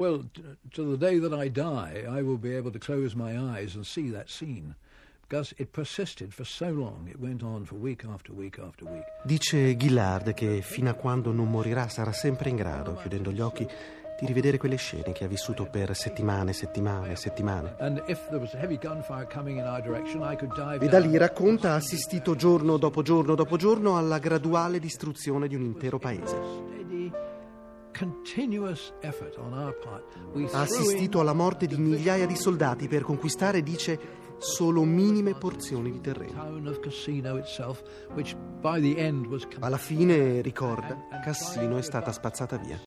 Well, to the day that I die, I will be able to close my eyes and see that scene. Dice Gillard che fino a quando non morirà sarà sempre in grado, chiudendo gli occhi, di rivedere quelle scene che ha vissuto per settimane, settimane, settimane. E da lì racconta ha assistito giorno dopo giorno dopo giorno alla graduale distruzione di un intero paese. Ha assistito alla morte di migliaia di soldati per conquistare, dice, solo minime porzioni di terreno. Alla fine, ricorda, Cassino è stata spazzata via.